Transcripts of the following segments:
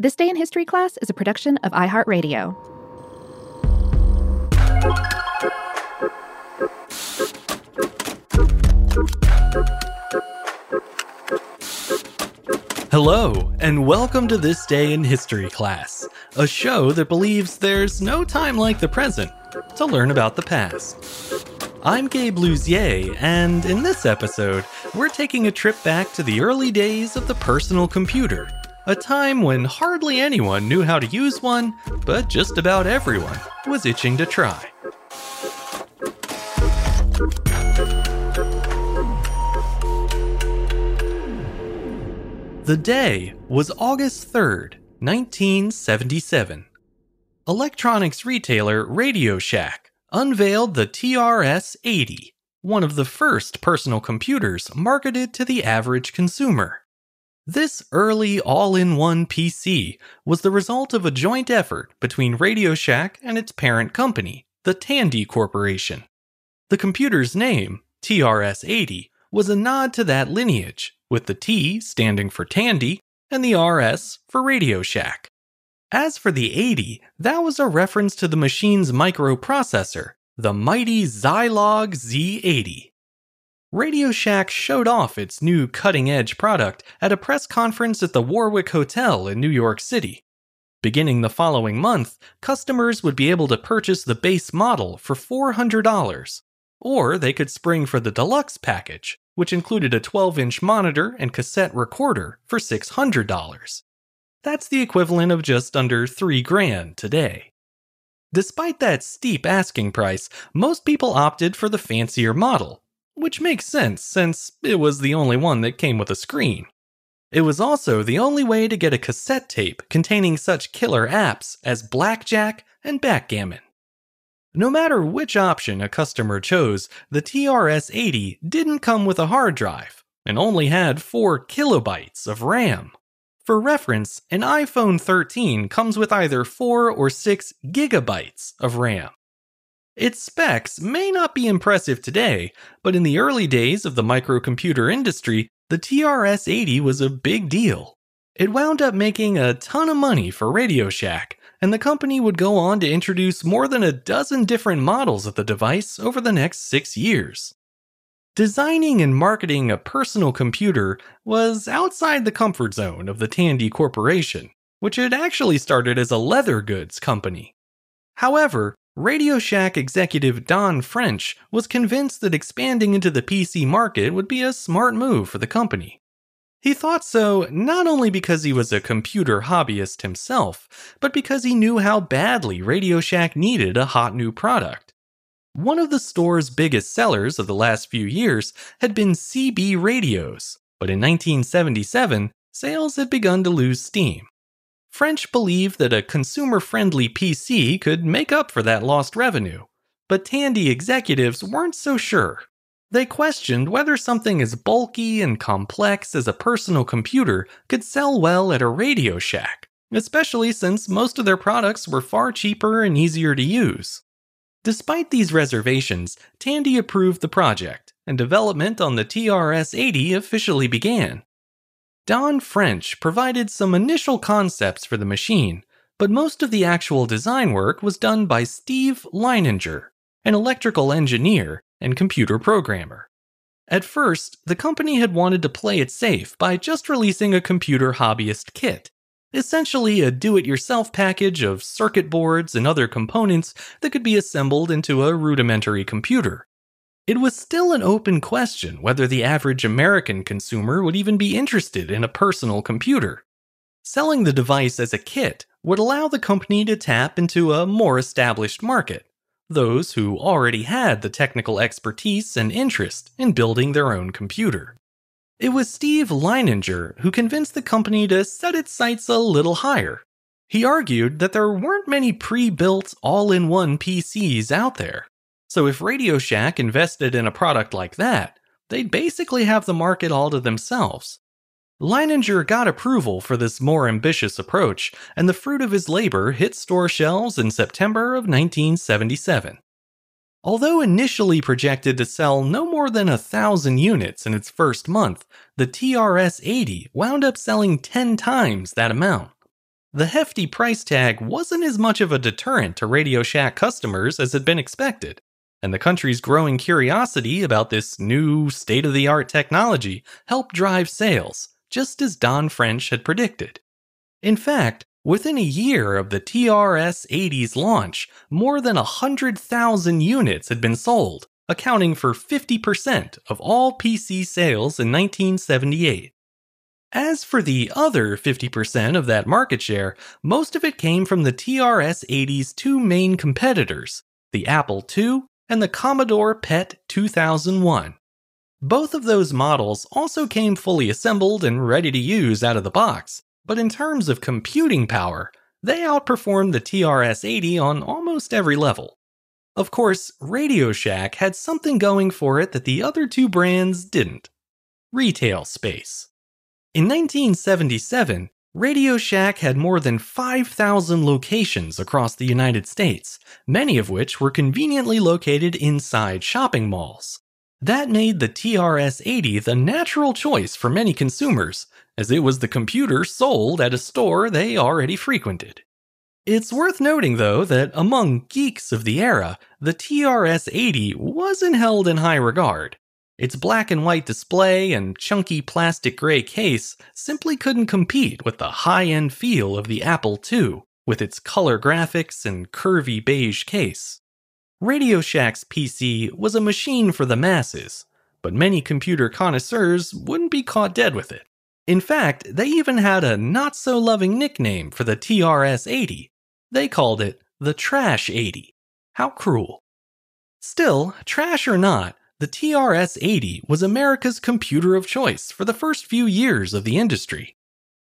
This Day in History class is a production of iHeartRadio. Hello, and welcome to This Day in History class, a show that believes there's no time like the present to learn about the past. I'm Gabe Luzier, and in this episode, we're taking a trip back to the early days of the personal computer a time when hardly anyone knew how to use one, but just about everyone was itching to try. The day was August 3rd, 1977. Electronics retailer Radio Shack unveiled the TRS 80, one of the first personal computers marketed to the average consumer. This early all in one PC was the result of a joint effort between Radio Shack and its parent company, the Tandy Corporation. The computer's name, TRS 80, was a nod to that lineage, with the T standing for Tandy and the RS for Radio Shack. As for the 80, that was a reference to the machine's microprocessor, the mighty Zilog Z80. Radio Shack showed off its new cutting edge product at a press conference at the Warwick Hotel in New York City. Beginning the following month, customers would be able to purchase the base model for $400, or they could spring for the deluxe package, which included a 12 inch monitor and cassette recorder for $600. That's the equivalent of just under 3 grand today. Despite that steep asking price, most people opted for the fancier model, which makes sense since it was the only one that came with a screen. It was also the only way to get a cassette tape containing such killer apps as Blackjack and Backgammon. No matter which option a customer chose, the TRS 80 didn't come with a hard drive and only had 4 kilobytes of RAM. For reference, an iPhone 13 comes with either 4 or 6 gigabytes of RAM. Its specs may not be impressive today, but in the early days of the microcomputer industry, the TRS 80 was a big deal. It wound up making a ton of money for Radio Shack, and the company would go on to introduce more than a dozen different models of the device over the next six years. Designing and marketing a personal computer was outside the comfort zone of the Tandy Corporation, which had actually started as a leather goods company. However, Radio Shack executive Don French was convinced that expanding into the PC market would be a smart move for the company. He thought so not only because he was a computer hobbyist himself, but because he knew how badly Radio Shack needed a hot new product. One of the store's biggest sellers of the last few years had been CB radios, but in 1977, sales had begun to lose steam. French believed that a consumer friendly PC could make up for that lost revenue, but Tandy executives weren't so sure. They questioned whether something as bulky and complex as a personal computer could sell well at a Radio Shack, especially since most of their products were far cheaper and easier to use. Despite these reservations, Tandy approved the project, and development on the TRS 80 officially began. Don French provided some initial concepts for the machine, but most of the actual design work was done by Steve Leininger, an electrical engineer and computer programmer. At first, the company had wanted to play it safe by just releasing a computer hobbyist kit, essentially a do it yourself package of circuit boards and other components that could be assembled into a rudimentary computer. It was still an open question whether the average American consumer would even be interested in a personal computer. Selling the device as a kit would allow the company to tap into a more established market, those who already had the technical expertise and interest in building their own computer. It was Steve Leininger who convinced the company to set its sights a little higher. He argued that there weren't many pre built, all in one PCs out there. So if Radio Shack invested in a product like that, they'd basically have the market all to themselves. Leininger got approval for this more ambitious approach, and the fruit of his labor hit store shelves in September of 1977. Although initially projected to sell no more than a thousand units in its first month, the TRS 80 wound up selling 10 times that amount. The hefty price tag wasn't as much of a deterrent to Radio Shack customers as had been expected, and the country's growing curiosity about this new state of the art technology helped drive sales, just as Don French had predicted. In fact, within a year of the TRS 80's launch, more than 100,000 units had been sold, accounting for 50% of all PC sales in 1978. As for the other 50% of that market share, most of it came from the TRS 80's two main competitors, the Apple II and the Commodore PET 2001. Both of those models also came fully assembled and ready to use out of the box, but in terms of computing power, they outperformed the TRS 80 on almost every level. Of course, Radio Shack had something going for it that the other two brands didn't retail space. In 1977, Radio Shack had more than 5,000 locations across the United States, many of which were conveniently located inside shopping malls. That made the TRS 80 the natural choice for many consumers, as it was the computer sold at a store they already frequented. It's worth noting, though, that among geeks of the era, the TRS 80 wasn't held in high regard. Its black and white display and chunky plastic gray case simply couldn't compete with the high end feel of the Apple II, with its color graphics and curvy beige case. Radio Shack's PC was a machine for the masses, but many computer connoisseurs wouldn't be caught dead with it. In fact, they even had a not so loving nickname for the TRS 80. They called it the Trash 80. How cruel. Still, trash or not, the TRS 80 was America's computer of choice for the first few years of the industry.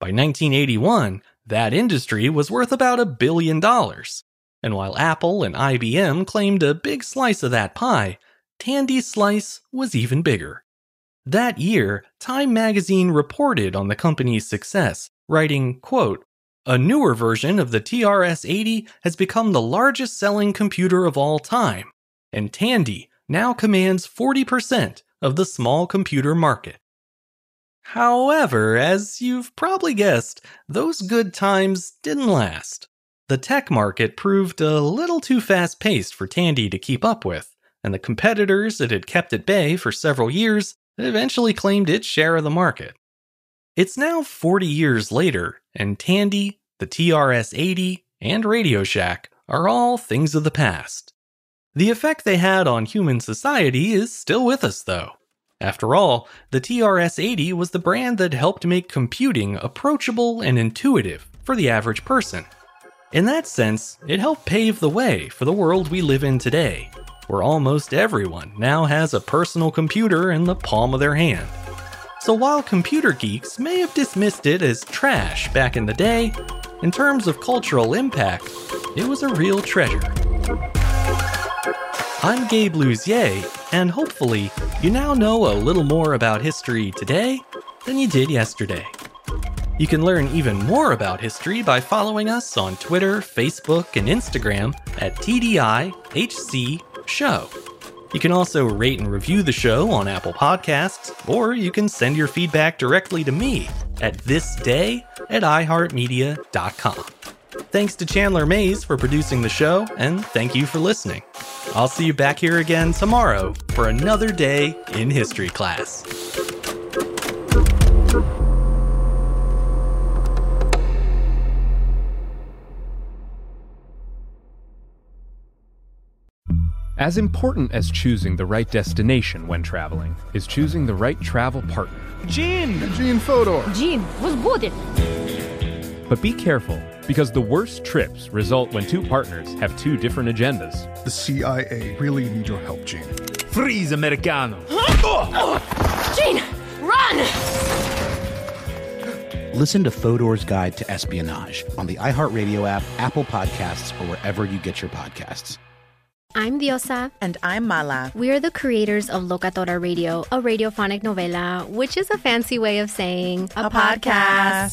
By 1981, that industry was worth about a billion dollars. And while Apple and IBM claimed a big slice of that pie, Tandy's slice was even bigger. That year, Time magazine reported on the company's success, writing, quote, a newer version of the TRS 80 has become the largest selling computer of all time, and Tandy now commands 40% of the small computer market. However, as you've probably guessed, those good times didn't last. The tech market proved a little too fast paced for Tandy to keep up with, and the competitors it had kept at bay for several years eventually claimed its share of the market. It's now 40 years later, and Tandy, the TRS 80, and Radio Shack are all things of the past. The effect they had on human society is still with us, though. After all, the TRS 80 was the brand that helped make computing approachable and intuitive for the average person. In that sense, it helped pave the way for the world we live in today, where almost everyone now has a personal computer in the palm of their hand. So while computer geeks may have dismissed it as trash back in the day, in terms of cultural impact, it was a real treasure. I'm Gabe Luzier, and hopefully, you now know a little more about history today than you did yesterday. You can learn even more about history by following us on Twitter, Facebook, and Instagram at TDIHC Show. You can also rate and review the show on Apple Podcasts, or you can send your feedback directly to me at thisday at iHeartMedia.com. Thanks to Chandler Mayes for producing the show, and thank you for listening. I'll see you back here again tomorrow for another day in history class. As important as choosing the right destination when traveling is choosing the right travel partner. Gene! Gene Fodor! Gene, was good! But be careful, because the worst trips result when two partners have two different agendas. The CIA really need your help, Gene. Freeze, Americano! Gene, run! Listen to Fodor's Guide to Espionage on the iHeartRadio app, Apple Podcasts, or wherever you get your podcasts. I'm Diosa. And I'm Mala. We are the creators of Locatora Radio, a radiophonic novela, which is a fancy way of saying a, podcast.